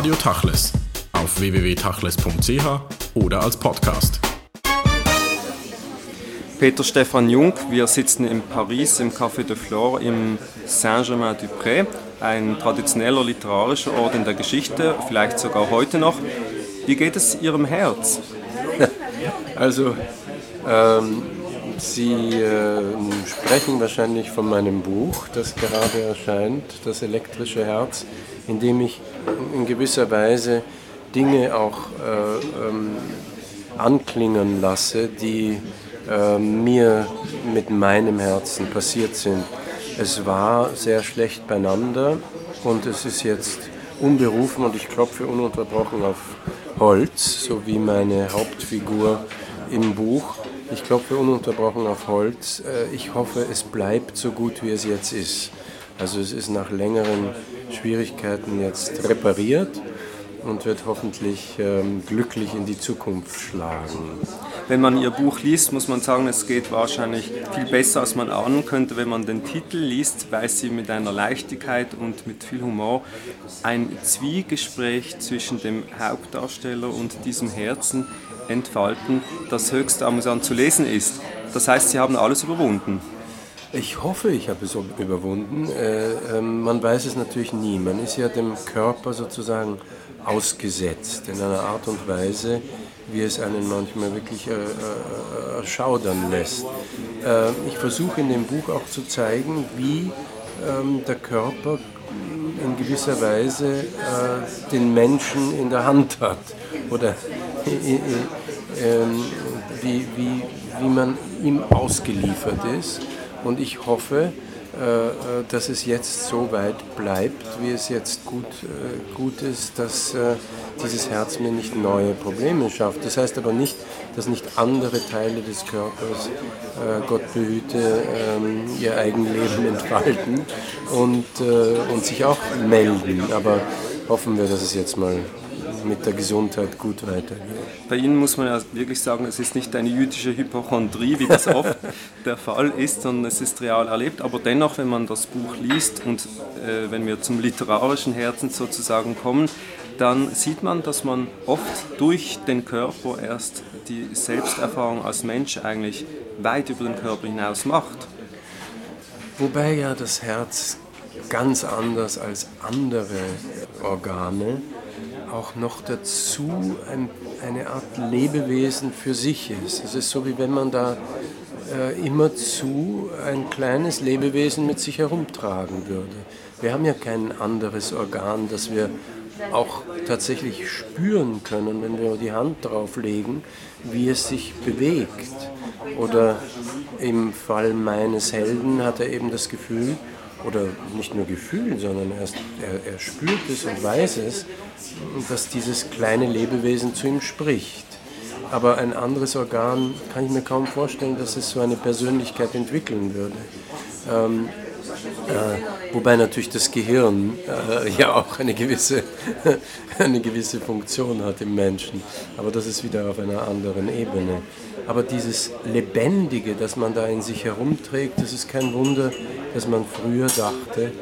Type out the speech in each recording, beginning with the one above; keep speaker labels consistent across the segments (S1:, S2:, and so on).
S1: Radio Tachles auf www.tachles.ch oder als Podcast.
S2: Peter Stefan Jung, wir sitzen in Paris im Café de Flore im Saint-Germain-du-Pré, ein traditioneller literarischer Ort in der Geschichte, vielleicht sogar heute noch. Wie geht es Ihrem Herz?
S3: Also, ähm, Sie äh, sprechen wahrscheinlich von meinem Buch, das gerade erscheint, Das elektrische Herz, in dem ich in gewisser Weise Dinge auch äh, ähm, anklingen lasse, die äh, mir mit meinem Herzen passiert sind. Es war sehr schlecht beieinander und es ist jetzt unberufen und ich klopfe ununterbrochen auf Holz, so wie meine Hauptfigur im Buch. Ich klopfe ununterbrochen auf Holz. Äh, ich hoffe, es bleibt so gut, wie es jetzt ist. Also es ist nach längeren Schwierigkeiten jetzt repariert und wird hoffentlich ähm, glücklich in die Zukunft schlagen.
S2: Wenn man Ihr Buch liest, muss man sagen, es geht wahrscheinlich viel besser, als man ahnen könnte, wenn man den Titel liest, weil Sie mit einer Leichtigkeit und mit viel Humor ein Zwiegespräch zwischen dem Hauptdarsteller und diesem Herzen entfalten, das höchst amüsant zu lesen ist. Das heißt, Sie haben alles überwunden.
S3: Ich hoffe, ich habe es überwunden. Äh, äh, man weiß es natürlich nie. Man ist ja dem Körper sozusagen ausgesetzt in einer Art und Weise, wie es einen manchmal wirklich äh, äh, erschaudern lässt. Äh, ich versuche in dem Buch auch zu zeigen, wie ähm, der Körper in gewisser Weise äh, den Menschen in der Hand hat oder ähm, wie, wie, wie man ihm ausgeliefert ist. Und ich hoffe, äh, äh, dass es jetzt so weit bleibt, wie es jetzt gut, äh, gut ist, dass dieses Herz mir nicht neue Probleme schafft. Das heißt aber nicht, dass nicht andere Teile des Körpers, Gott behüte, ähm, ihr Eigenleben entfalten und, und sich auch melden. Aber hoffen wir, dass es jetzt mal mit der Gesundheit gut weitergeht.
S2: Bei Ihnen muss man ja wirklich sagen, es ist nicht eine jüdische Hypochondrie, wie das oft der Fall ist, sondern es ist real erlebt. Aber dennoch, wenn man das Buch liest und äh, wenn wir zum literarischen Herzen sozusagen kommen, dann sieht man, dass man oft durch den Körper erst die Selbsterfahrung als Mensch eigentlich weit über den Körper hinaus macht.
S3: Wobei ja das Herz ganz anders als andere Organe auch noch dazu ein, eine Art Lebewesen für sich ist. Es ist so, wie wenn man da äh, immerzu ein kleines Lebewesen mit sich herumtragen würde. Wir haben ja kein anderes Organ, das wir auch tatsächlich spüren können, wenn wir die Hand drauf legen, wie es sich bewegt. Oder im Fall meines Helden hat er eben das Gefühl, oder nicht nur Gefühl, sondern er, er, er spürt es und weiß es, dass dieses kleine Lebewesen zu ihm spricht. Aber ein anderes Organ kann ich mir kaum vorstellen, dass es so eine Persönlichkeit entwickeln würde. Ähm, äh, wobei natürlich das Gehirn äh, ja auch eine gewisse, eine gewisse Funktion hat im Menschen. Aber das ist wieder auf einer anderen Ebene. Aber dieses Lebendige, das man da in sich herumträgt, das ist kein Wunder, dass man früher dachte,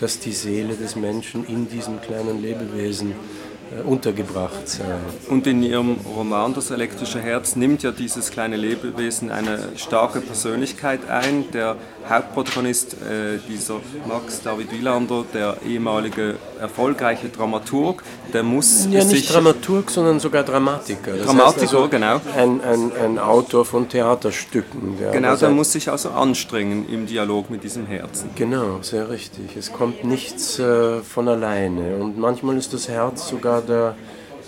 S3: dass die Seele des Menschen in diesem kleinen Lebewesen äh, untergebracht sein.
S2: Und in Ihrem Roman Das elektrische Herz nimmt ja dieses kleine Lebewesen eine starke Persönlichkeit ein. Der Hauptprotagonist, äh, dieser Max David Wielander, der ehemalige erfolgreiche Dramaturg, der muss
S3: ja nicht Dramaturg, sondern sogar Dramatiker.
S2: Das Dramatiker, also genau.
S3: Ein, ein, ein, Autor von Theaterstücken.
S2: Der genau, der muss sich also anstrengen im Dialog mit diesem Herzen.
S3: Genau, sehr richtig. Es kommt nichts äh, von alleine und manchmal ist das Herz sogar der,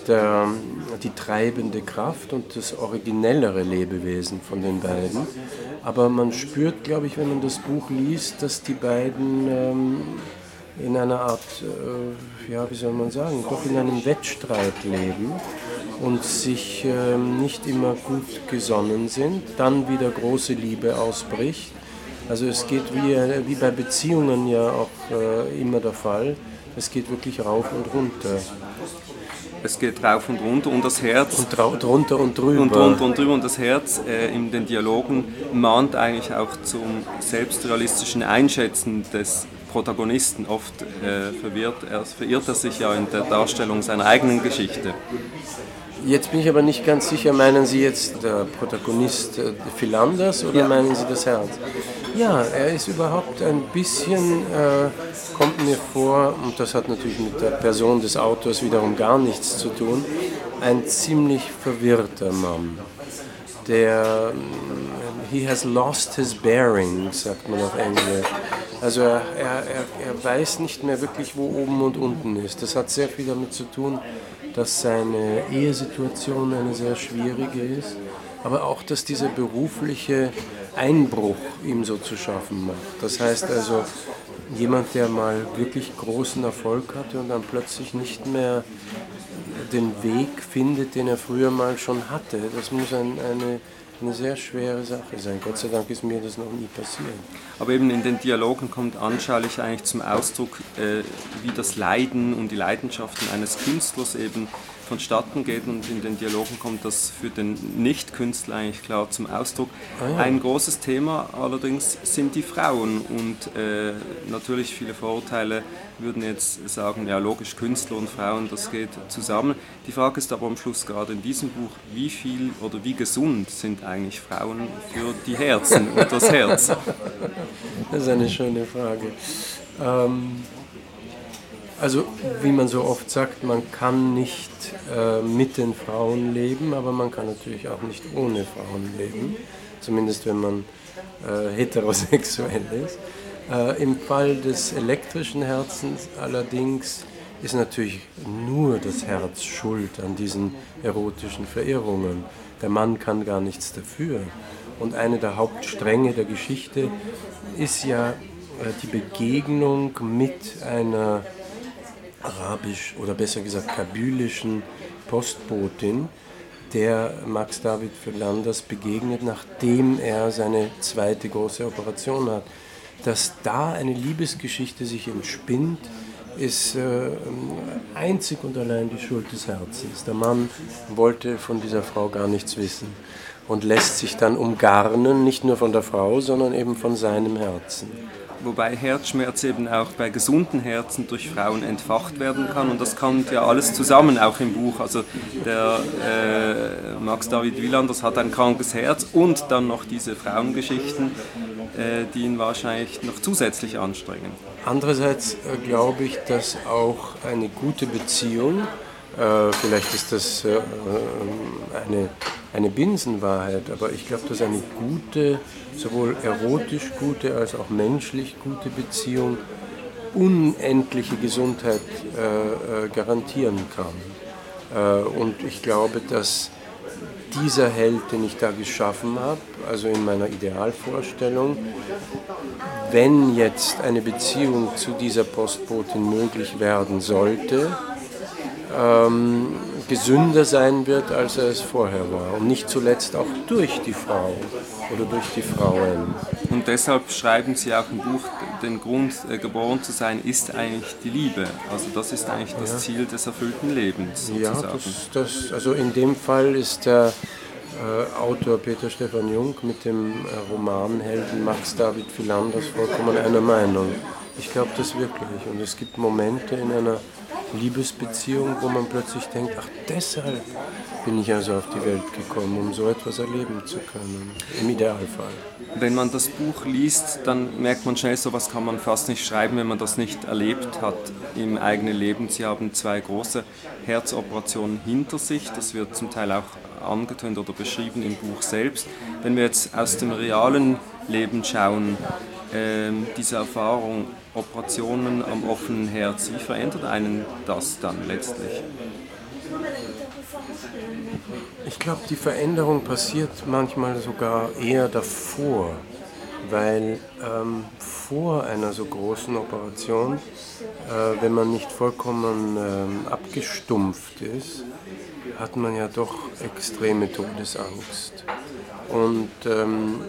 S3: der, die treibende Kraft und das originellere Lebewesen von den beiden. Aber man spürt, glaube ich, wenn man das Buch liest, dass die beiden ähm, in einer Art, äh, ja, wie soll man sagen, doch in einem Wettstreit leben und sich ähm, nicht immer gut gesonnen sind, dann wieder große Liebe ausbricht. Also es geht wie, äh, wie bei Beziehungen ja auch äh, immer der Fall, es geht wirklich rauf und runter
S2: es geht rauf und runter und das Herz.
S3: Und drunter und drüber.
S2: Und drunter und drüber und das Herz äh, in den Dialogen mahnt eigentlich auch zum selbstrealistischen Einschätzen des Protagonisten. Oft äh, verwirrt er, verirrt er sich ja in der Darstellung seiner eigenen Geschichte.
S3: Jetzt bin ich aber nicht ganz sicher, meinen Sie jetzt der Protagonist äh, Philanders oder ja. meinen Sie das Herz? Ja, er ist überhaupt ein bisschen, äh, kommt mir vor, und das hat natürlich mit der Person des Autors wiederum gar nichts zu tun, ein ziemlich verwirrter Mann, der, äh, he has lost his bearing, sagt man auf Englisch. Also er, er, er weiß nicht mehr wirklich, wo oben und unten ist. Das hat sehr viel damit zu tun, dass seine Ehesituation eine sehr schwierige ist, aber auch, dass dieser berufliche Einbruch ihm so zu schaffen macht. Das heißt also, jemand, der mal wirklich großen Erfolg hatte und dann plötzlich nicht mehr den Weg findet, den er früher mal schon hatte, das muss ein, eine eine sehr schwere Sache sein. Gott sei Dank ist mir das noch nie passiert.
S2: Aber eben in den Dialogen kommt anschaulich eigentlich zum Ausdruck, äh, wie das Leiden und die Leidenschaften eines Künstlers eben vonstatten geht und in den Dialogen kommt das für den Nicht-Künstler eigentlich klar zum Ausdruck. Ah, ja. Ein großes Thema allerdings sind die Frauen und äh, natürlich viele Vorurteile würden jetzt sagen, ja logisch, Künstler und Frauen, das geht zusammen. Die Frage ist aber am Schluss gerade in diesem Buch, wie viel oder wie gesund sind eigentlich Frauen für die Herzen und das Herz?
S3: Das ist eine schöne Frage. Ähm also wie man so oft sagt, man kann nicht äh, mit den Frauen leben, aber man kann natürlich auch nicht ohne Frauen leben, zumindest wenn man äh, heterosexuell ist. Äh, Im Fall des elektrischen Herzens allerdings ist natürlich nur das Herz schuld an diesen erotischen Verirrungen. Der Mann kann gar nichts dafür. Und eine der Hauptstränge der Geschichte ist ja äh, die Begegnung mit einer arabisch oder besser gesagt kabylischen Postbotin, der Max David Fernandes begegnet, nachdem er seine zweite große Operation hat. Dass da eine Liebesgeschichte sich entspinnt, ist äh, einzig und allein die Schuld des Herzens. Der Mann wollte von dieser Frau gar nichts wissen und lässt sich dann umgarnen, nicht nur von der Frau, sondern eben von seinem Herzen
S2: wobei Herzschmerz eben auch bei gesunden Herzen durch Frauen entfacht werden kann. Und das kommt ja alles zusammen, auch im Buch. Also der äh, Max David Wielanders hat ein krankes Herz und dann noch diese Frauengeschichten, äh, die ihn wahrscheinlich noch zusätzlich anstrengen.
S3: Andererseits äh, glaube ich, dass auch eine gute Beziehung, äh, vielleicht ist das äh, äh, eine eine Binsenwahrheit, aber ich glaube, dass eine gute, sowohl erotisch gute als auch menschlich gute Beziehung unendliche Gesundheit äh, äh, garantieren kann. Äh, und ich glaube, dass dieser Held, den ich da geschaffen habe, also in meiner Idealvorstellung, wenn jetzt eine Beziehung zu dieser Postbotin möglich werden sollte, ähm, gesünder sein wird, als er es vorher war. Und nicht zuletzt auch durch die Frau oder durch die Frauen.
S2: Und deshalb schreiben Sie auch im Buch, den Grund, äh, geboren zu sein, ist eigentlich die Liebe. Also das ist eigentlich das ja. Ziel des erfüllten Lebens. Sozusagen.
S3: Ja, das, das, also in dem Fall ist der äh, Autor Peter Stefan Jung mit dem äh, Romanhelden Max David Philanders vollkommen einer Meinung. Ich glaube das wirklich. Und es gibt Momente in einer Liebesbeziehung, wo man plötzlich denkt, ach deshalb bin ich also auf die Welt gekommen, um so etwas erleben zu können, im Idealfall.
S2: Wenn man das Buch liest, dann merkt man schnell, so was kann man fast nicht schreiben, wenn man das nicht erlebt hat im eigenen Leben. Sie haben zwei große Herzoperationen hinter sich, das wird zum Teil auch angetönt oder beschrieben im Buch selbst. Wenn wir jetzt aus dem realen Leben schauen, äh, diese Erfahrung, Operationen am offenen Herz, wie verändert einen das dann letztlich?
S3: Ich glaube, die Veränderung passiert manchmal sogar eher davor, weil ähm, vor einer so großen Operation, äh, wenn man nicht vollkommen ähm, abgestumpft ist, hat man ja doch extreme Todesangst. Und ähm,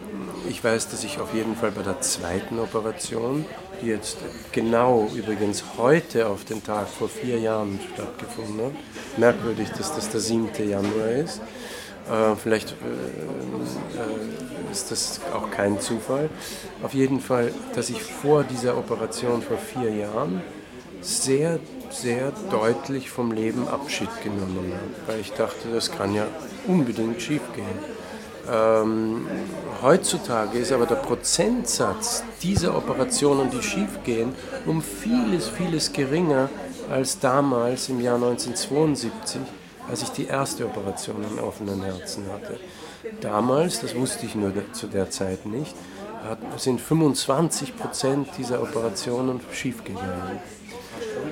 S3: ich weiß, dass ich auf jeden Fall bei der zweiten Operation, jetzt genau übrigens heute auf den Tag vor vier Jahren stattgefunden hat, merkwürdig, dass das der 7. Januar ist, Äh, vielleicht äh, äh, ist das auch kein Zufall. Auf jeden Fall, dass ich vor dieser Operation vor vier Jahren sehr, sehr deutlich vom Leben Abschied genommen habe, weil ich dachte, das kann ja unbedingt schiefgehen. Ähm, heutzutage ist aber der Prozentsatz dieser Operationen, die schiefgehen, um vieles, vieles geringer als damals im Jahr 1972, als ich die erste Operation am offenen Herzen hatte. Damals, das wusste ich nur zu der Zeit nicht, sind 25 Prozent dieser Operationen schiefgegangen.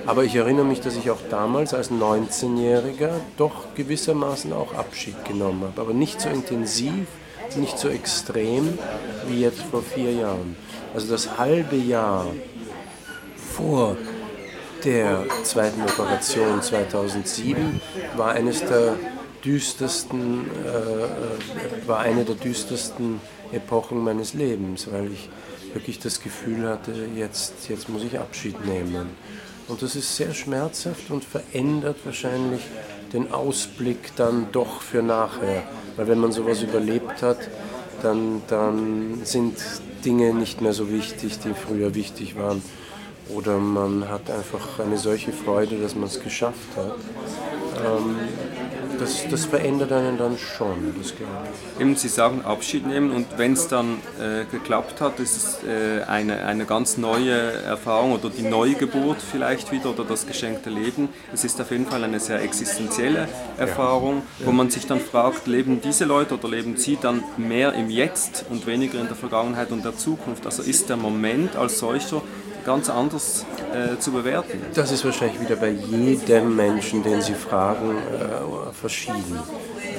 S3: Aber ich erinnere mich, dass ich auch damals als 19-Jähriger doch gewissermaßen auch Abschied genommen habe. Aber nicht so intensiv, nicht so extrem wie jetzt vor vier Jahren. Also das halbe Jahr vor der zweiten Operation 2007 war eines der düstersten, äh, war eine der düstersten Epochen meines Lebens, weil ich wirklich das Gefühl hatte, jetzt, jetzt muss ich Abschied nehmen. Und das ist sehr schmerzhaft und verändert wahrscheinlich den Ausblick dann doch für nachher. Weil wenn man sowas überlebt hat, dann, dann sind Dinge nicht mehr so wichtig, die früher wichtig waren. Oder man hat einfach eine solche Freude, dass man es geschafft hat. Ähm, das, das verändert einen dann schon, das glaube
S2: ich. Eben, Sie sagen Abschied nehmen und wenn es dann äh, geklappt hat, ist es äh, eine, eine ganz neue Erfahrung oder die Neugeburt vielleicht wieder oder das geschenkte Leben. Es ist auf jeden Fall eine sehr existenzielle Erfahrung, ja. wo man sich dann fragt, leben diese Leute oder leben sie dann mehr im Jetzt und weniger in der Vergangenheit und der Zukunft? Also ist der Moment als solcher ganz anders äh, zu bewerten.
S3: Das ist wahrscheinlich wieder bei jedem Menschen, den Sie fragen, äh, verschieden.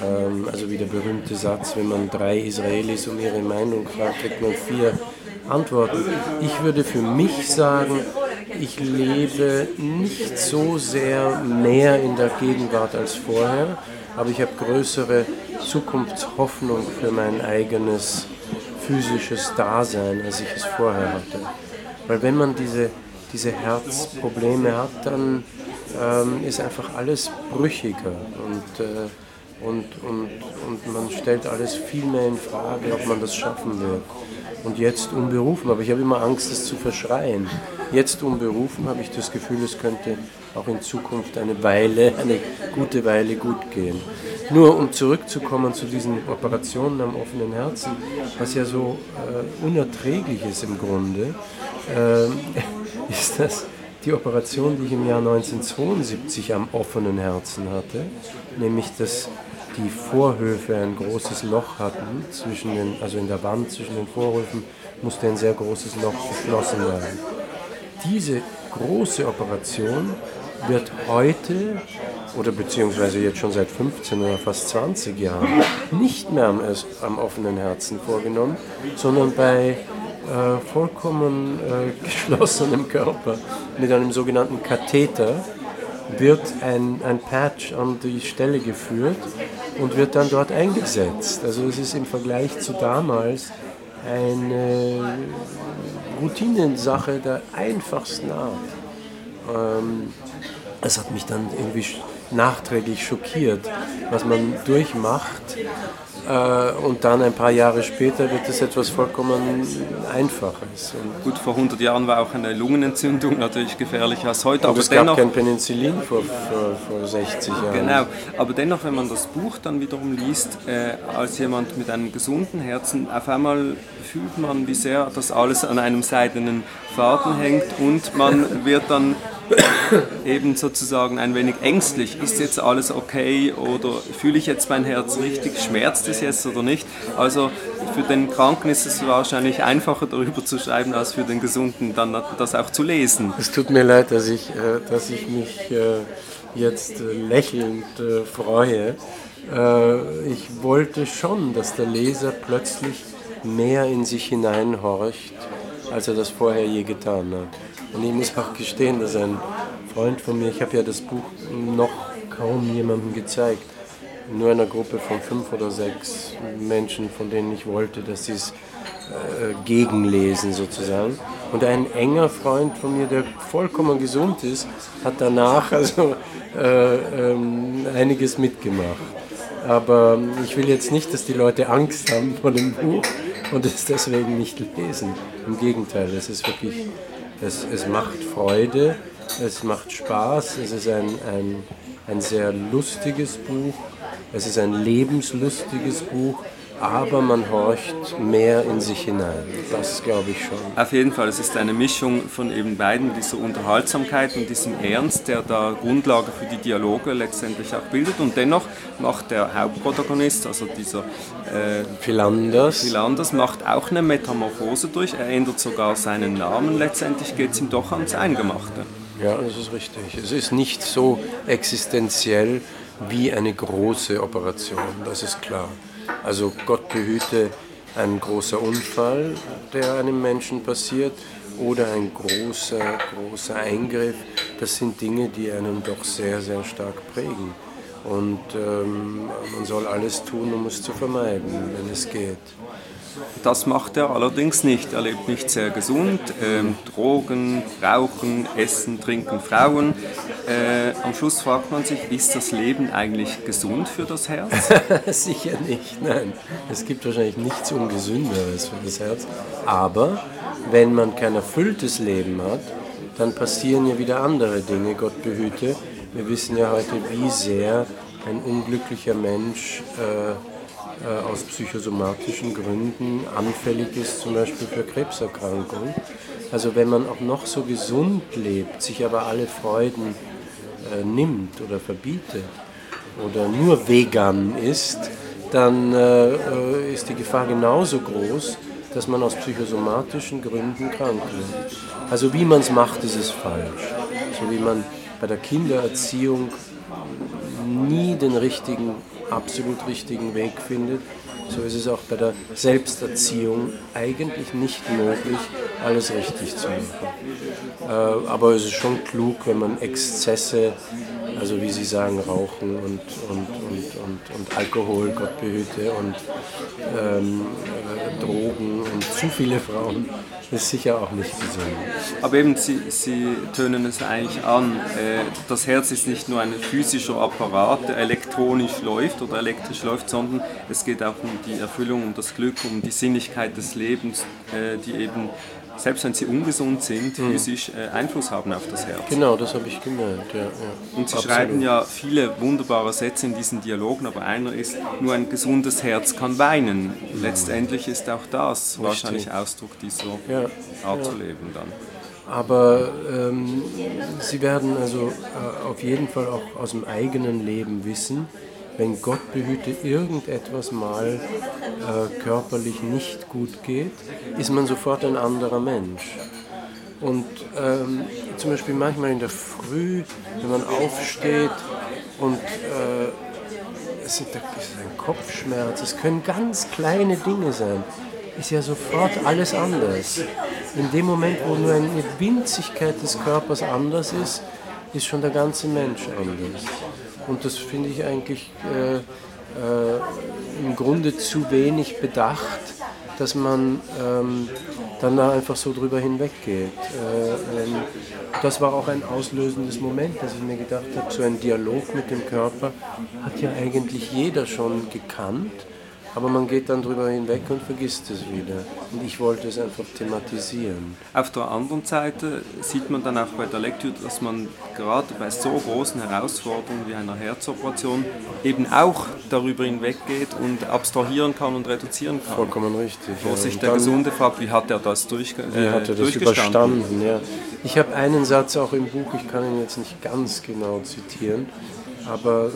S3: Ähm, also wie der berühmte Satz, wenn man drei Israelis um ihre Meinung fragt, kriegt man vier Antworten. Ich würde für mich sagen, ich lebe nicht so sehr mehr in der Gegenwart als vorher, aber ich habe größere Zukunftshoffnung für mein eigenes physisches Dasein, als ich es vorher hatte. Weil wenn man diese, diese Herzprobleme hat, dann ähm, ist einfach alles brüchiger und, äh, und, und, und man stellt alles viel mehr in Frage, ob man das schaffen wird. Und jetzt unberufen, aber ich habe immer Angst, es zu verschreien. Jetzt unberufen habe ich das Gefühl, es könnte auch in Zukunft eine Weile, eine gute Weile gut gehen. Nur um zurückzukommen zu diesen Operationen am offenen Herzen, was ja so äh, unerträglich ist im Grunde, äh, ist das die Operation, die ich im Jahr 1972 am offenen Herzen hatte, nämlich dass die Vorhöfe ein großes Loch hatten, zwischen den, also in der Wand zwischen den Vorhöfen musste ein sehr großes Loch geschlossen werden. Diese große Operation wird heute oder beziehungsweise jetzt schon seit 15 oder fast 20 Jahren nicht mehr am, am offenen Herzen vorgenommen, sondern bei äh, vollkommen äh, geschlossenem Körper mit einem sogenannten Katheter wird ein, ein Patch an die Stelle geführt und wird dann dort eingesetzt. Also es ist im Vergleich zu damals eine Routinensache der einfachsten Art. Ähm, es hat mich dann irgendwie nachträglich schockiert, was man durchmacht äh, und dann ein paar Jahre später wird es etwas vollkommen Einfaches.
S2: Gut, vor 100 Jahren war auch eine Lungenentzündung natürlich gefährlicher als heute.
S3: aber es gab dennoch, kein Penicillin vor, vor, vor 60 Jahren.
S2: Genau, aber dennoch, wenn man das Buch dann wiederum liest, äh, als jemand mit einem gesunden Herzen, auf einmal fühlt man, wie sehr das alles an einem seidenen Faden hängt und man wird dann eben sozusagen ein wenig ängstlich. Ist jetzt alles okay oder fühle ich jetzt mein Herz richtig? Schmerzt es jetzt oder nicht? Also für den Kranken ist es wahrscheinlich einfacher darüber zu schreiben, als für den Gesunden dann das auch zu lesen.
S3: Es tut mir leid, dass ich, äh, dass ich mich äh, jetzt äh, lächelnd freue. Ich wollte schon, dass der Leser plötzlich mehr in sich hineinhorcht, als er das vorher je getan hat. Und ich muss auch gestehen, dass ein Freund von mir, ich habe ja das Buch noch kaum jemandem gezeigt, nur einer Gruppe von fünf oder sechs Menschen, von denen ich wollte, dass sie es äh, gegenlesen sozusagen. Und ein enger Freund von mir, der vollkommen gesund ist, hat danach also äh, ähm, einiges mitgemacht. Aber ich will jetzt nicht, dass die Leute Angst haben vor dem Buch und es deswegen nicht lesen. Im Gegenteil, es ist wirklich, es, es macht Freude, es macht Spaß, es ist ein, ein, ein sehr lustiges Buch, es ist ein lebenslustiges Buch aber man horcht mehr in sich hinein. Das glaube ich schon.
S2: Auf jeden Fall, es ist eine Mischung von eben beiden, dieser Unterhaltsamkeit und diesem Ernst, der da Grundlage für die Dialoge letztendlich auch bildet. Und dennoch macht der Hauptprotagonist, also dieser
S3: äh, Philanders.
S2: Philanders, macht auch eine Metamorphose durch. Er ändert sogar seinen Namen. Letztendlich geht es ihm doch ans Eingemachte.
S3: Ja, das ist richtig. Es ist nicht so existenziell wie eine große Operation, das ist klar. Also Gott behüte ein großer Unfall, der einem Menschen passiert, oder ein großer, großer Eingriff. Das sind Dinge, die einen doch sehr, sehr stark prägen. Und ähm, man soll alles tun, um es zu vermeiden, wenn es geht.
S2: Das macht er allerdings nicht. Er lebt nicht sehr gesund. Ähm, Drogen, Rauchen, Essen, Trinken, Frauen. Äh, am Schluss fragt man sich, ist das Leben eigentlich gesund für das Herz?
S3: Sicher nicht, nein. Es gibt wahrscheinlich nichts Ungesünderes für das Herz. Aber wenn man kein erfülltes Leben hat, dann passieren ja wieder andere Dinge, Gott behüte. Wir wissen ja heute, wie sehr ein unglücklicher Mensch äh, äh, aus psychosomatischen Gründen anfällig ist, zum Beispiel für Krebserkrankungen. Also wenn man auch noch so gesund lebt, sich aber alle Freuden äh, nimmt oder verbietet oder nur vegan ist, dann äh, äh, ist die Gefahr genauso groß, dass man aus psychosomatischen Gründen krank wird. Also wie man es macht, ist es falsch. So wie man bei der Kindererziehung nie den richtigen absolut richtigen Weg findet, so ist es auch bei der Selbsterziehung eigentlich nicht möglich, alles richtig zu machen. Äh, aber es ist schon klug, wenn man Exzesse, also wie Sie sagen, Rauchen und, und, und, und, und Alkohol, Gott behüte, und ähm, äh, Drogen und zu viele Frauen ist sicher auch nicht gesund.
S2: Aber eben, Sie, Sie tönen es eigentlich an, äh, das Herz ist nicht nur ein physischer Apparat, der elektronisch läuft oder elektrisch läuft, sondern es geht auch um die Erfüllung, um das Glück, um die Sinnlichkeit des Lebens, äh, die eben selbst wenn sie ungesund sind, mhm. physisch äh, Einfluss haben auf das Herz.
S3: Genau, das habe ich gemeint. Ja, ja.
S2: Und Sie Absolut. schreiben ja viele wunderbare Sätze in diesen Dialogen, aber einer ist, nur ein gesundes Herz kann weinen. Mhm. Letztendlich ist auch das Richtig. wahrscheinlich Ausdruck dieser ja, Art zu leben dann.
S3: Aber ähm, Sie werden also äh, auf jeden Fall auch aus dem eigenen Leben wissen, wenn Gott behüte irgendetwas mal äh, körperlich nicht gut geht, ist man sofort ein anderer Mensch. Und ähm, zum Beispiel manchmal in der Früh, wenn man aufsteht und äh, es ist ein Kopfschmerz, es können ganz kleine Dinge sein, ist ja sofort alles anders. In dem Moment, wo nur eine Winzigkeit des Körpers anders ist, ist schon der ganze Mensch anders. Und das finde ich eigentlich äh, äh, im Grunde zu wenig bedacht, dass man ähm, dann da einfach so drüber hinweggeht. Äh, das war auch ein auslösendes Moment, dass ich mir gedacht habe, so ein Dialog mit dem Körper hat ja eigentlich jeder schon gekannt aber man geht dann drüber hinweg und vergisst es wieder. Und ich wollte es einfach thematisieren.
S2: Auf der anderen Seite sieht man dann auch bei der Lektüre, dass man gerade bei so großen Herausforderungen wie einer Herzoperation eben auch darüber hinweggeht und abstrahieren kann und reduzieren kann.
S3: Vollkommen richtig.
S2: Wo ja. sich der Gesunde fragt, wie hat er das, durch,
S3: äh, wie hat er das überstanden? Ja. Ich habe einen Satz auch im Buch, ich kann ihn jetzt nicht ganz genau zitieren, aber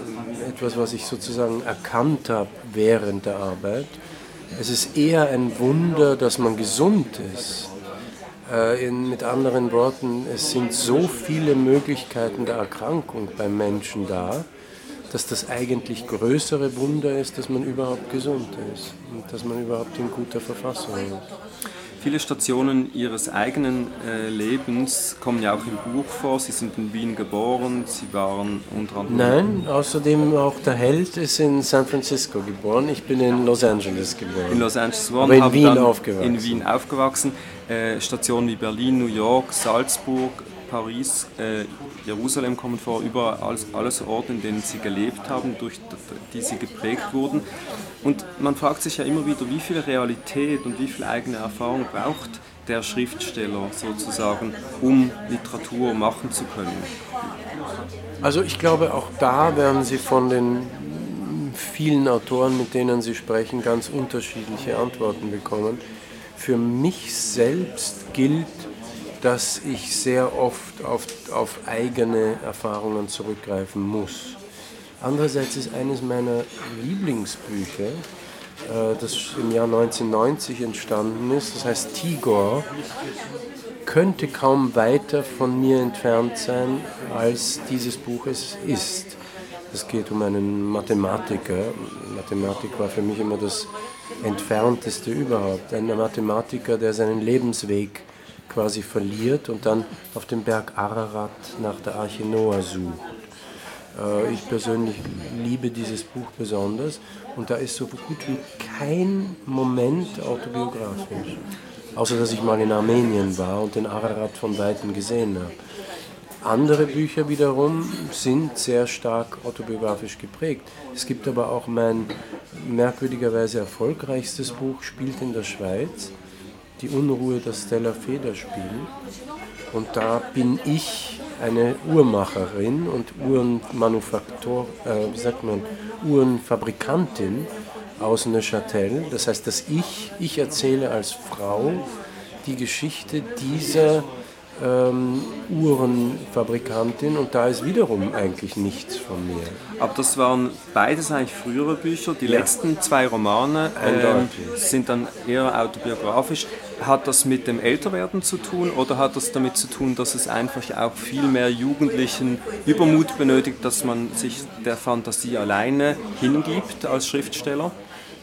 S3: etwas, was ich sozusagen erkannt habe während der Arbeit. Es ist eher ein Wunder, dass man gesund ist. Äh, in, mit anderen Worten, es sind so viele Möglichkeiten der Erkrankung beim Menschen da, dass das eigentlich größere Wunder ist, dass man überhaupt gesund ist und dass man überhaupt in guter Verfassung ist.
S2: Viele Stationen Ihres eigenen äh, Lebens kommen ja auch im Buch vor. Sie sind in Wien geboren, Sie waren unter anderem...
S3: Nein, außerdem auch der Held ist in San Francisco geboren. Ich bin in Los Angeles geboren.
S2: In Los Angeles geboren,
S3: aber in Wien aufgewachsen.
S2: In Wien aufgewachsen. Äh, Stationen wie Berlin, New York, Salzburg, Paris, äh, Jerusalem kommen vor, überall alles, Orte, in denen sie gelebt haben, durch die sie geprägt wurden. Und man fragt sich ja immer wieder, wie viel Realität und wie viel eigene Erfahrung braucht der Schriftsteller sozusagen, um Literatur machen zu können.
S3: Also ich glaube, auch da werden Sie von den vielen Autoren, mit denen Sie sprechen, ganz unterschiedliche Antworten bekommen. Für mich selbst gilt, dass ich sehr oft auf, auf eigene Erfahrungen zurückgreifen muss. Andererseits ist eines meiner Lieblingsbücher, äh, das im Jahr 1990 entstanden ist, das heißt Tigor, könnte kaum weiter von mir entfernt sein, als dieses Buch es ist. Es geht um einen Mathematiker. Mathematik war für mich immer das entfernteste überhaupt. Ein Mathematiker, der seinen Lebensweg quasi verliert und dann auf dem Berg Ararat nach der Arche Noah sucht. Äh, ich persönlich liebe dieses Buch besonders und da ist so gut wie kein Moment autobiografisch. Außer dass ich mal in Armenien war und den Ararat von Weitem gesehen habe. Andere Bücher wiederum sind sehr stark autobiografisch geprägt. Es gibt aber auch mein merkwürdigerweise erfolgreichstes Buch, spielt in der Schweiz, Die Unruhe der Stella Federspiel. Und da bin ich eine Uhrmacherin und Uhrenmanufaktor, äh, wie sagt man, Uhrenfabrikantin aus Neuchâtel. Das heißt, dass ich, ich erzähle als Frau die Geschichte dieser ähm, Uhrenfabrikantin und da ist wiederum eigentlich nichts von mir.
S2: Aber das waren beides eigentlich frühere Bücher. Die ja. letzten zwei Romane ähm, sind dann eher autobiografisch. Hat das mit dem Älterwerden zu tun oder hat das damit zu tun, dass es einfach auch viel mehr jugendlichen Übermut benötigt, dass man sich der Fantasie alleine hingibt als Schriftsteller?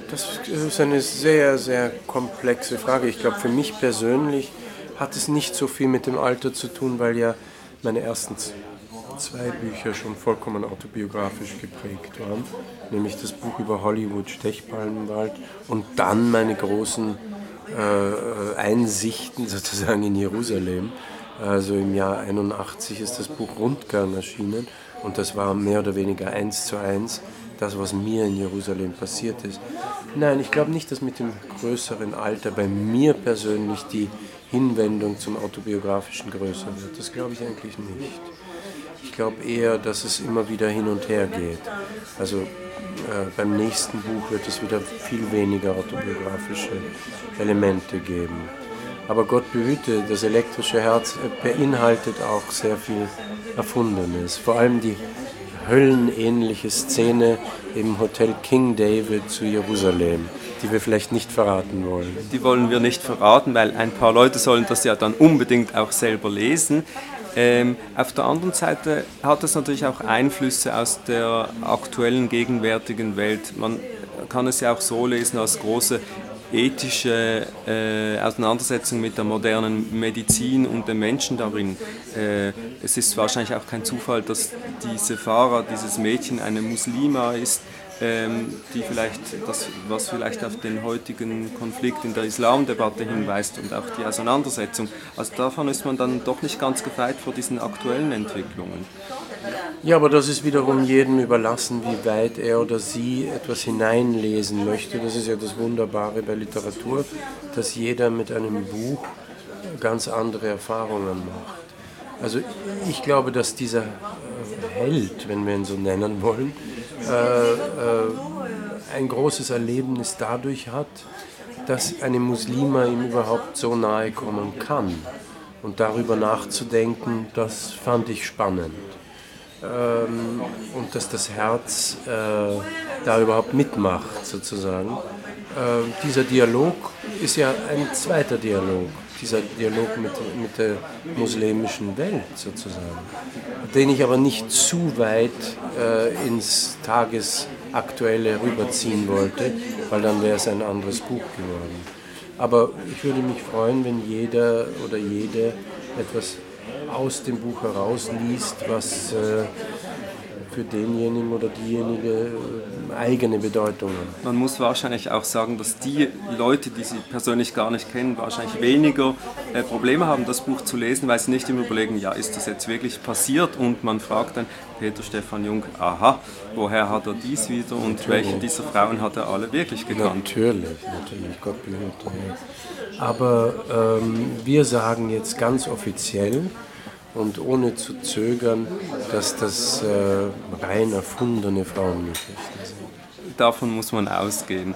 S3: Das ist eine sehr, sehr komplexe Frage. Ich glaube, für mich persönlich hat es nicht so viel mit dem Alter zu tun, weil ja meine ersten zwei Bücher schon vollkommen autobiografisch geprägt waren. Nämlich das Buch über Hollywood, Stechpalmenwald und dann meine großen äh, Einsichten sozusagen in Jerusalem. Also im Jahr 81 ist das Buch Rundgang erschienen und das war mehr oder weniger eins zu eins das, was mir in Jerusalem passiert ist. Nein, ich glaube nicht, dass mit dem größeren Alter bei mir persönlich die Hinwendung zum autobiografischen größer wird. Das glaube ich eigentlich nicht. Ich glaube eher, dass es immer wieder hin und her geht. Also äh, beim nächsten Buch wird es wieder viel weniger autobiografische Elemente geben. Aber Gott behüte, das elektrische Herz beinhaltet auch sehr viel Erfundenes. Vor allem die höllenähnliche Szene im Hotel King David zu Jerusalem die wir vielleicht nicht verraten wollen.
S2: Die wollen wir nicht verraten, weil ein paar Leute sollen das ja dann unbedingt auch selber lesen. Ähm, auf der anderen Seite hat es natürlich auch Einflüsse aus der aktuellen, gegenwärtigen Welt. Man kann es ja auch so lesen als große ethische äh, Auseinandersetzung mit der modernen Medizin und den Menschen darin. Äh, es ist wahrscheinlich auch kein Zufall, dass diese Fahrer, dieses Mädchen eine Muslima ist, ähm, die vielleicht das, was vielleicht auf den heutigen Konflikt in der Islamdebatte hinweist und auch die Auseinandersetzung. Also davon ist man dann doch nicht ganz gefeit vor diesen aktuellen Entwicklungen.
S3: Ja, aber das ist wiederum jedem überlassen, wie weit er oder sie etwas hineinlesen möchte. Das ist ja das Wunderbare bei Literatur, dass jeder mit einem Buch ganz andere Erfahrungen macht. Also ich glaube, dass dieser Held, wenn wir ihn so nennen wollen, äh, äh, ein großes Erlebnis dadurch hat, dass eine Muslima ihm überhaupt so nahe kommen kann. Und darüber nachzudenken, das fand ich spannend. Ähm, und dass das Herz äh, da überhaupt mitmacht, sozusagen. Äh, dieser Dialog ist ja ein zweiter Dialog dieser Dialog mit, mit der muslimischen Welt sozusagen, den ich aber nicht zu weit äh, ins Tagesaktuelle rüberziehen wollte, weil dann wäre es ein anderes Buch geworden. Aber ich würde mich freuen, wenn jeder oder jede etwas aus dem Buch herausliest, was äh, für denjenigen oder diejenige äh, eigene Bedeutung haben.
S2: Man muss wahrscheinlich auch sagen, dass die Leute, die Sie persönlich gar nicht kennen, wahrscheinlich weniger äh, Probleme haben, das Buch zu lesen, weil sie nicht immer überlegen, ja, ist das jetzt wirklich passiert? Und man fragt dann Peter Stefan Jung, aha, woher hat er dies wieder und natürlich. welche dieser Frauen hat er alle wirklich gekannt?
S3: Natürlich, natürlich, Gott behüte. Aber ähm, wir sagen jetzt ganz offiziell, und ohne zu zögern, dass das äh, rein erfundene Frauengeschichten sind.
S2: Davon muss man ausgehen.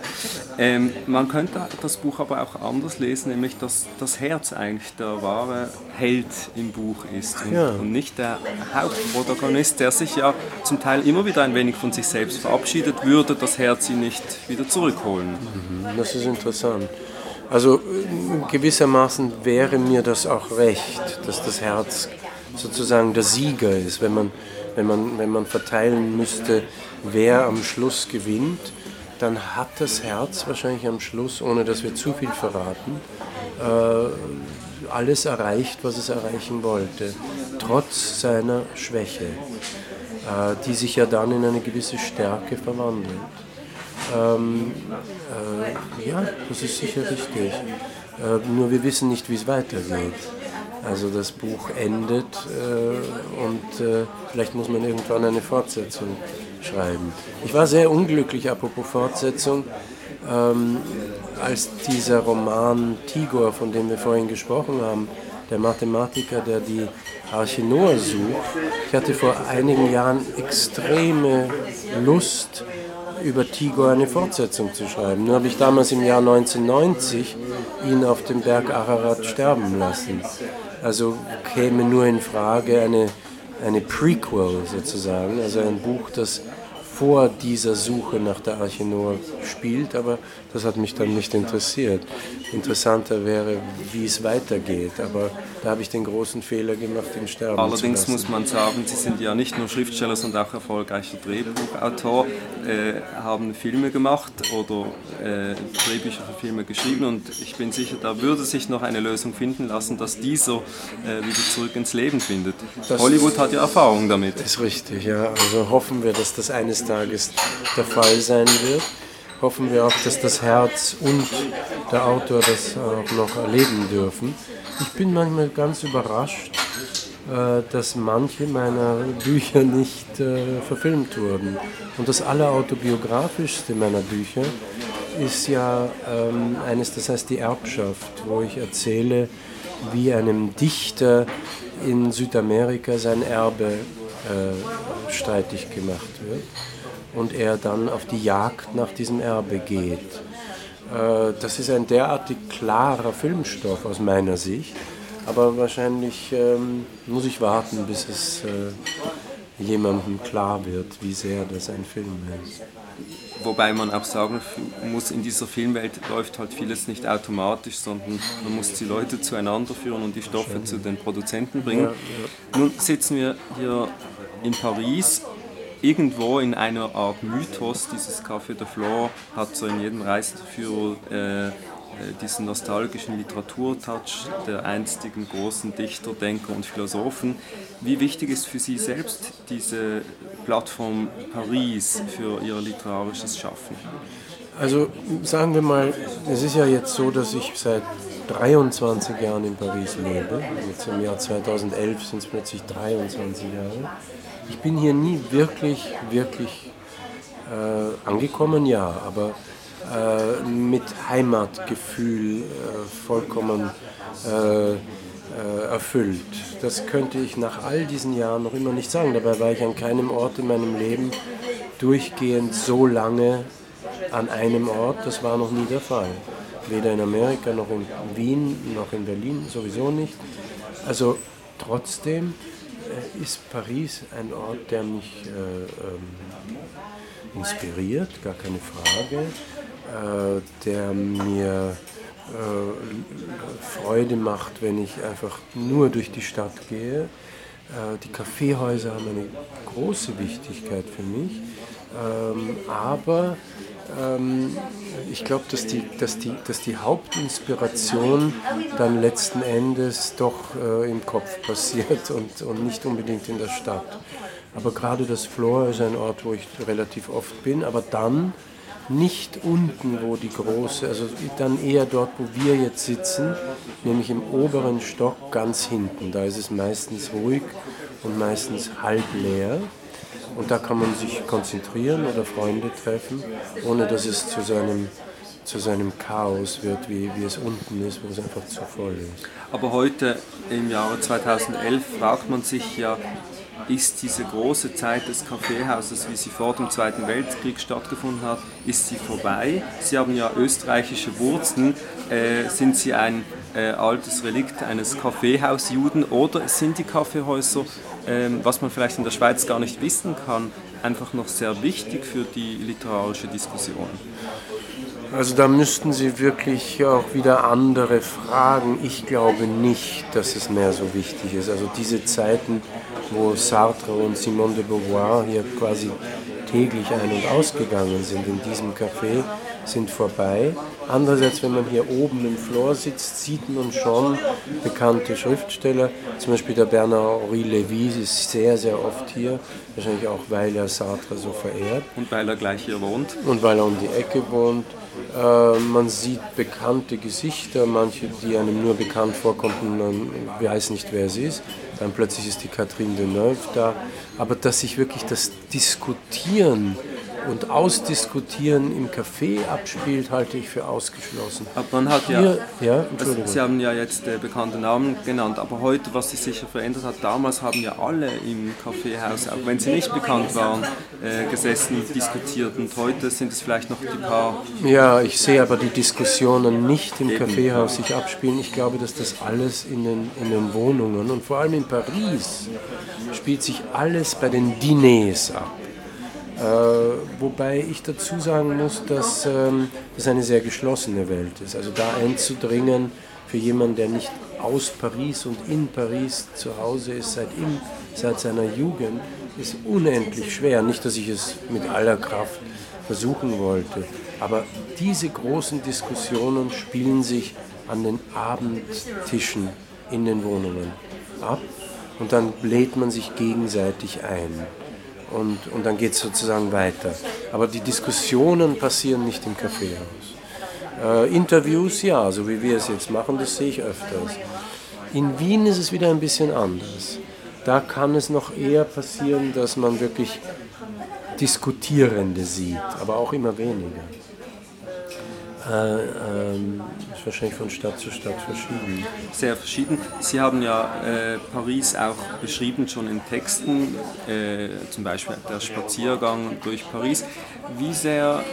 S2: Ähm, man könnte das Buch aber auch anders lesen, nämlich dass das Herz eigentlich der wahre Held im Buch ist und, ja. und nicht der Hauptprotagonist, der sich ja zum Teil immer wieder ein wenig von sich selbst verabschiedet, würde das Herz ihn nicht wieder zurückholen.
S3: Mhm, das ist interessant. Also gewissermaßen wäre mir das auch recht, dass das Herz sozusagen der Sieger ist, wenn man, wenn man, wenn man verteilen müsste, wer am Schluss gewinnt, dann hat das Herz wahrscheinlich am Schluss, ohne dass wir zu viel verraten, äh, alles erreicht, was es erreichen wollte, trotz seiner Schwäche, äh, die sich ja dann in eine gewisse Stärke verwandelt. Ähm, äh, ja, das ist sicher richtig. Äh, nur wir wissen nicht, wie es weitergeht. Also das Buch endet äh, und äh, vielleicht muss man irgendwann eine Fortsetzung schreiben. Ich war sehr unglücklich, apropos Fortsetzung, ähm, als dieser Roman Tigor, von dem wir vorhin gesprochen haben, der Mathematiker, der die Arche Noah sucht. Ich hatte vor einigen Jahren extreme Lust, über Tigor eine Fortsetzung zu schreiben. Nur habe ich damals im Jahr 1990 ihn auf dem Berg Ararat sterben lassen. Also käme nur in Frage eine, eine Prequel sozusagen, also ein Buch, das vor dieser Suche nach der Arche Noah spielt, aber das hat mich dann nicht interessiert. Interessanter wäre, wie es weitergeht, aber da habe ich den großen Fehler gemacht, ihn sterben
S2: Allerdings
S3: zu
S2: lassen. muss man sagen, Sie sind ja nicht nur Schriftsteller, sondern auch erfolgreicher Drehbuchautor, äh, haben Filme gemacht oder äh, Drehbücher für Filme geschrieben und ich bin sicher, da würde sich noch eine Lösung finden lassen, dass dieser äh, wieder zurück ins Leben findet. Das Hollywood hat ja Erfahrung damit.
S3: Ist richtig, ja. Also hoffen wir, dass das eines Tages der Fall sein wird. Hoffen wir auch, dass das Herz und der Autor das auch noch erleben dürfen. Ich bin manchmal ganz überrascht, äh, dass manche meiner Bücher nicht äh, verfilmt wurden. Und das allerautobiografischste meiner Bücher ist ja ähm, eines, das heißt die Erbschaft, wo ich erzähle, wie einem Dichter in Südamerika sein Erbe äh, streitig gemacht wird und er dann auf die Jagd nach diesem Erbe geht. Äh, das ist ein derartig klarer Filmstoff aus meiner Sicht, aber wahrscheinlich ähm, muss ich warten, bis es äh, jemandem klar wird, wie sehr das ein Film ist.
S2: Wobei man auch sagen muss, in dieser Filmwelt läuft halt vieles nicht automatisch, sondern man muss die Leute zueinander führen und die Stoffe zu den Produzenten bringen. Ja, ja. Nun sitzen wir hier in Paris irgendwo in einer Art Mythos, dieses Café de Flore hat so in jedem Reiseführer äh, äh, diesen nostalgischen Literaturtouch der einstigen großen Dichter, Denker und Philosophen. Wie wichtig ist für Sie selbst diese Plattform Paris für Ihr literarisches Schaffen?
S3: Also sagen wir mal, es ist ja jetzt so, dass ich seit 23 Jahren in Paris lebe. Jetzt im Jahr 2011 sind es plötzlich 23 Jahre. Ich bin hier nie wirklich, wirklich äh, angekommen, ja, aber äh, mit Heimatgefühl äh, vollkommen äh, äh, erfüllt. Das könnte ich nach all diesen Jahren noch immer nicht sagen. Dabei war ich an keinem Ort in meinem Leben durchgehend so lange an einem Ort. Das war noch nie der Fall. Weder in Amerika noch in Wien noch in Berlin, sowieso nicht. Also trotzdem ist Paris ein Ort, der mich äh, ähm, inspiriert, gar keine Frage, äh, der mir äh, Freude macht, wenn ich einfach nur durch die Stadt gehe. Äh, die Kaffeehäuser haben eine große Wichtigkeit für mich. Ähm, aber ähm, ich glaube, dass die, dass, die, dass die Hauptinspiration dann letzten Endes doch äh, im Kopf passiert und, und nicht unbedingt in der Stadt. Aber gerade das Flor ist ein Ort, wo ich relativ oft bin, aber dann nicht unten, wo die große, also dann eher dort, wo wir jetzt sitzen, nämlich im oberen Stock ganz hinten. Da ist es meistens ruhig und meistens halb leer. Und da kann man sich konzentrieren oder Freunde treffen, ohne dass es zu seinem, zu seinem Chaos wird, wie, wie es unten ist, wo es einfach zu voll ist.
S2: Aber heute im Jahre 2011 fragt man sich ja, ist diese große Zeit des Kaffeehauses, wie sie vor dem Zweiten Weltkrieg stattgefunden hat, ist sie vorbei? Sie haben ja österreichische Wurzeln. Äh, sind Sie ein äh, altes Relikt eines Kaffeehausjuden oder sind die Kaffeehäuser, äh, was man vielleicht in der Schweiz gar nicht wissen kann, einfach noch sehr wichtig für die literarische Diskussion?
S3: Also da müssten Sie wirklich auch wieder andere fragen. Ich glaube nicht, dass es mehr so wichtig ist. Also diese Zeiten, wo Sartre und Simone de Beauvoir hier quasi täglich ein- und ausgegangen sind in diesem Café, sind vorbei. Andererseits, wenn man hier oben im Floor sitzt, sieht man schon bekannte Schriftsteller. Zum Beispiel der Bernard-Henri Lévy ist sehr, sehr oft hier. Wahrscheinlich auch, weil er Sartre so verehrt.
S2: Und weil er gleich hier wohnt.
S3: Und weil er um die Ecke wohnt. Äh, man sieht bekannte Gesichter, manche, die einem nur bekannt vorkommen, man weiß nicht, wer sie ist. Dann plötzlich ist die Catherine Deneuve da. Aber dass sich wirklich das Diskutieren und Ausdiskutieren im Café abspielt, halte ich für ausgeschlossen.
S2: Aber man hat ja,
S3: Hier, ja
S2: also Sie haben ja jetzt äh, bekannte Namen genannt, aber heute, was sich sicher verändert hat, damals haben ja alle im Kaffeehaus, auch wenn sie nicht bekannt waren, äh, gesessen, diskutiert und heute sind es vielleicht noch die paar.
S3: Ja, ich sehe aber die Diskussionen nicht im. Kaffeehaus sich abspielen. Ich glaube, dass das alles in den, in den Wohnungen und vor allem in Paris spielt sich alles bei den Diners ab. Äh, wobei ich dazu sagen muss, dass ähm, das eine sehr geschlossene Welt ist. Also da einzudringen für jemanden, der nicht aus Paris und in Paris zu Hause ist seit, ihm, seit seiner Jugend, ist unendlich schwer. Nicht, dass ich es mit aller Kraft versuchen wollte, aber diese großen Diskussionen spielen sich an den Abendtischen in den Wohnungen ab und dann bläht man sich gegenseitig ein und, und dann geht es sozusagen weiter. Aber die Diskussionen passieren nicht im Kaffeehaus. Äh, Interviews, ja, so wie wir es jetzt machen, das sehe ich öfters. In Wien ist es wieder ein bisschen anders. Da kann es noch eher passieren, dass man wirklich Diskutierende sieht, aber auch immer weniger. Äh, ähm, ist wahrscheinlich von Stadt zu Stadt verschieden.
S2: Sehr verschieden. Sie haben ja äh, Paris auch beschrieben, schon in Texten, äh, zum Beispiel der Spaziergang durch Paris. Wie sehr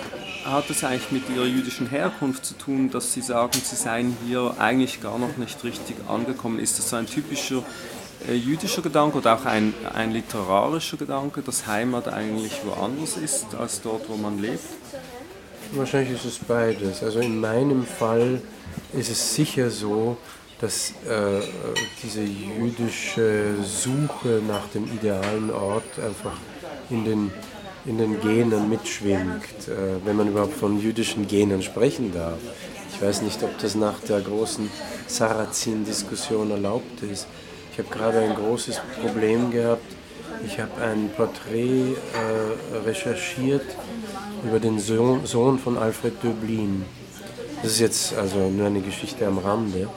S2: hat es eigentlich mit Ihrer jüdischen Herkunft zu tun, dass Sie sagen, Sie seien hier eigentlich gar noch nicht richtig angekommen? Ist das so ein typischer äh, jüdischer Gedanke oder auch ein, ein literarischer Gedanke, dass Heimat eigentlich woanders ist als dort, wo man lebt?
S3: Wahrscheinlich ist es beides. Also in meinem Fall ist es sicher so, dass äh, diese jüdische Suche nach dem idealen Ort einfach in den, in den Genen mitschwingt, äh, wenn man überhaupt von jüdischen Genen sprechen darf. Ich weiß nicht, ob das nach der großen Sarrazin-Diskussion erlaubt ist. Ich habe gerade ein großes Problem gehabt. Ich habe ein Porträt äh, recherchiert über den Sohn, Sohn von Alfred Döblin. Das ist jetzt also nur eine Geschichte am Rande.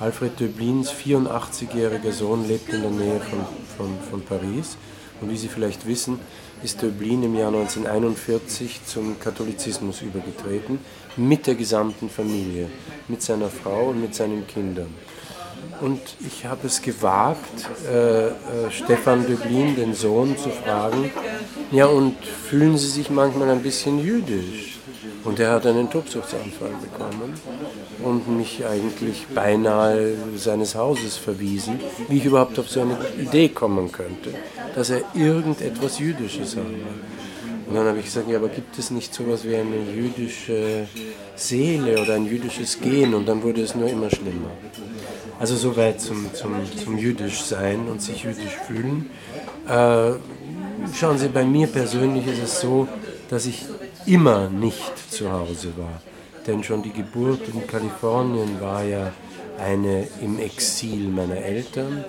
S3: Alfred Döblins 84-jähriger Sohn lebt in der Nähe von, von, von Paris. Und wie Sie vielleicht wissen, ist Döblin im Jahr 1941 zum Katholizismus übergetreten, mit der gesamten Familie, mit seiner Frau und mit seinen Kindern. Und ich habe es gewagt, äh, äh, Stefan Döblin, den Sohn, zu fragen, ja und fühlen Sie sich manchmal ein bisschen jüdisch? Und er hat einen Tobsuchtsanfall bekommen und mich eigentlich beinahe seines Hauses verwiesen, wie ich überhaupt auf so eine Idee kommen könnte, dass er irgendetwas Jüdisches habe. Und dann habe ich gesagt, ja, aber gibt es nicht so etwas wie eine jüdische Seele oder ein jüdisches Gen? Und dann wurde es nur immer schlimmer. Also soweit zum, zum, zum jüdisch sein und sich jüdisch fühlen. Äh, schauen Sie, bei mir persönlich ist es so, dass ich immer nicht zu Hause war. Denn schon die Geburt in Kalifornien war ja eine im Exil meiner Eltern,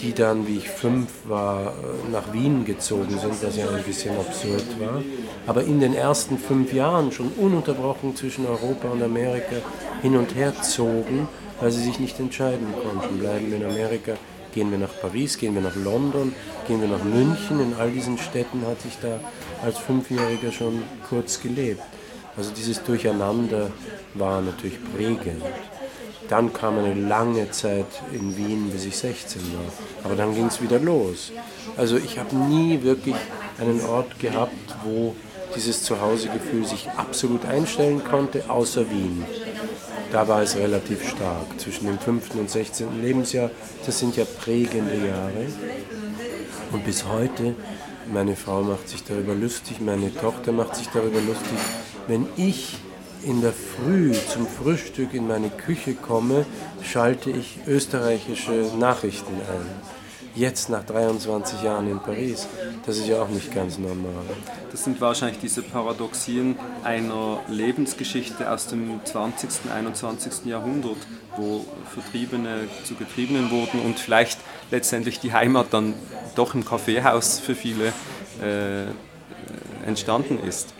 S3: die dann, wie ich fünf war, nach Wien gezogen sind, was ja ein bisschen absurd war. Aber in den ersten fünf Jahren schon ununterbrochen zwischen Europa und Amerika hin und her zogen, weil sie sich nicht entscheiden konnten. Bleiben wir in Amerika, gehen wir nach Paris, gehen wir nach London, gehen wir nach München. In all diesen Städten hatte ich da als Fünfjähriger schon kurz gelebt. Also dieses Durcheinander war natürlich prägend. Dann kam eine lange Zeit in Wien, bis ich 16 war. Aber dann ging es wieder los. Also ich habe nie wirklich einen Ort gehabt, wo dieses Zuhausegefühl sich absolut einstellen konnte, außer Wien. Da war es relativ stark. Zwischen dem 5. und 16. Lebensjahr, das sind ja prägende Jahre. Und bis heute, meine Frau macht sich darüber lustig, meine Tochter macht sich darüber lustig, wenn ich in der Früh zum Frühstück in meine Küche komme, schalte ich österreichische Nachrichten ein. Jetzt nach 23 Jahren in Paris. Das ist ja auch nicht ganz normal.
S2: Das sind wahrscheinlich diese Paradoxien einer Lebensgeschichte aus dem 20., 21. Jahrhundert, wo Vertriebene zu Getriebenen wurden und vielleicht letztendlich die Heimat dann doch im Kaffeehaus für viele äh, entstanden ist.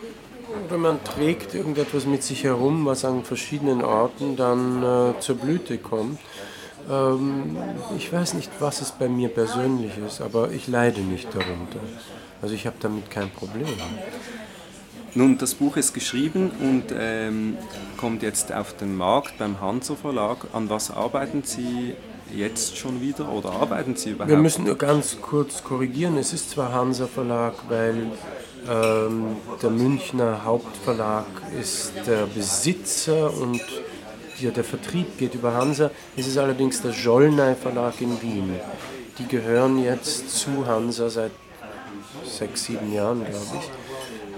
S3: Wenn man trägt irgendetwas mit sich herum, was an verschiedenen Orten dann äh, zur Blüte kommt. Ähm, ich weiß nicht, was es bei mir persönlich ist, aber ich leide nicht darunter. Also ich habe damit kein Problem.
S2: Nun, das Buch ist geschrieben und ähm, kommt jetzt auf den Markt beim Hansa Verlag. An was arbeiten Sie jetzt schon wieder oder arbeiten Sie überhaupt?
S3: Wir müssen nur ganz kurz korrigieren. Es ist zwar Hansa Verlag, weil ähm, der Münchner Hauptverlag ist der Besitzer und der, der Vertrieb geht über Hansa. Es ist allerdings der Jollnay Verlag in Wien. Die gehören jetzt zu Hansa seit sechs, sieben Jahren, glaube ich.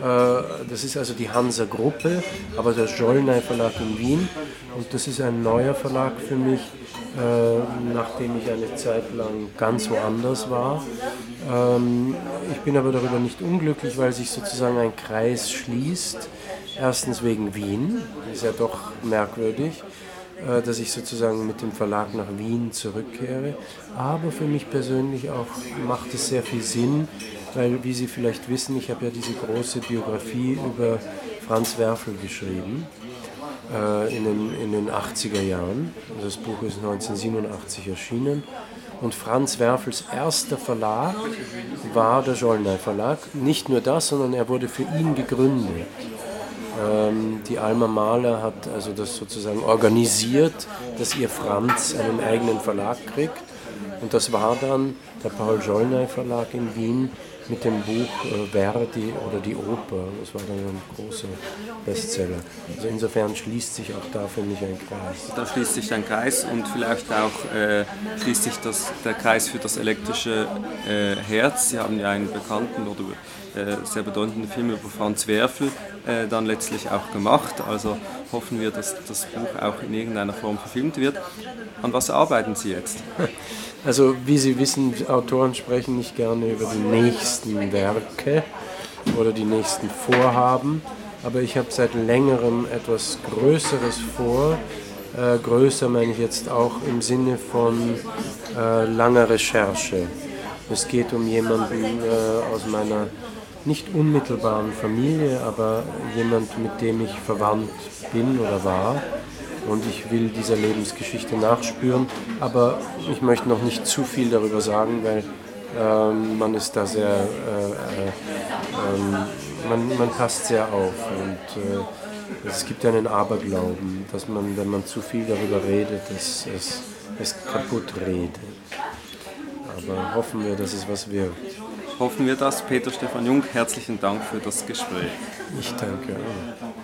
S3: Äh, das ist also die Hansa-Gruppe, aber der Jollnay Verlag in Wien. Und das ist ein neuer Verlag für mich, äh, nachdem ich eine Zeit lang ganz woanders war. Ähm, ich bin aber darüber nicht unglücklich, weil sich sozusagen ein Kreis schließt. Erstens wegen Wien, ist ja doch merkwürdig äh, dass ich sozusagen mit dem Verlag nach Wien zurückkehre. Aber für mich persönlich auch macht es sehr viel Sinn, weil, wie Sie vielleicht wissen, ich habe ja diese große Biografie über Franz Werfel geschrieben äh, in, den, in den 80er Jahren. Das Buch ist 1987 erschienen. Und Franz Werfels erster Verlag war der Jollnay Verlag. Nicht nur das, sondern er wurde für ihn gegründet. Ähm, die Alma Mahler hat also das sozusagen organisiert, dass ihr Franz einen eigenen Verlag kriegt. Und das war dann der Paul Jollnay Verlag in Wien, mit dem Buch äh, Verdi oder die Oper. Das war dann ein großer Bestseller. Also insofern schließt sich auch da für mich ein Kreis.
S2: Da schließt sich ein Kreis und vielleicht auch äh, schließt sich das, der Kreis für das elektrische äh, Herz. Sie haben ja einen bekannten oder sehr bedeutenden Film über Franz Werfel äh, dann letztlich auch gemacht. Also hoffen wir, dass das Buch auch in irgendeiner Form verfilmt wird. An was arbeiten Sie jetzt?
S3: Also wie Sie wissen, Autoren sprechen nicht gerne über die nächsten Werke oder die nächsten Vorhaben, aber ich habe seit längerem etwas Größeres vor. Äh, größer meine ich jetzt auch im Sinne von äh, langer Recherche. Es geht um jemanden äh, aus meiner nicht unmittelbaren Familie, aber jemand, mit dem ich verwandt bin oder war und ich will dieser Lebensgeschichte nachspüren, aber ich möchte noch nicht zu viel darüber sagen, weil ähm, man ist da sehr, äh, äh, ähm, man, man passt sehr auf und äh, es gibt einen Aberglauben, dass man, wenn man zu viel darüber redet, es, es, es kaputt redet. Aber hoffen wir, dass es was wird.
S2: Hoffen wir das. Peter Stefan Jung, herzlichen Dank für das Gespräch.
S3: Ich danke auch.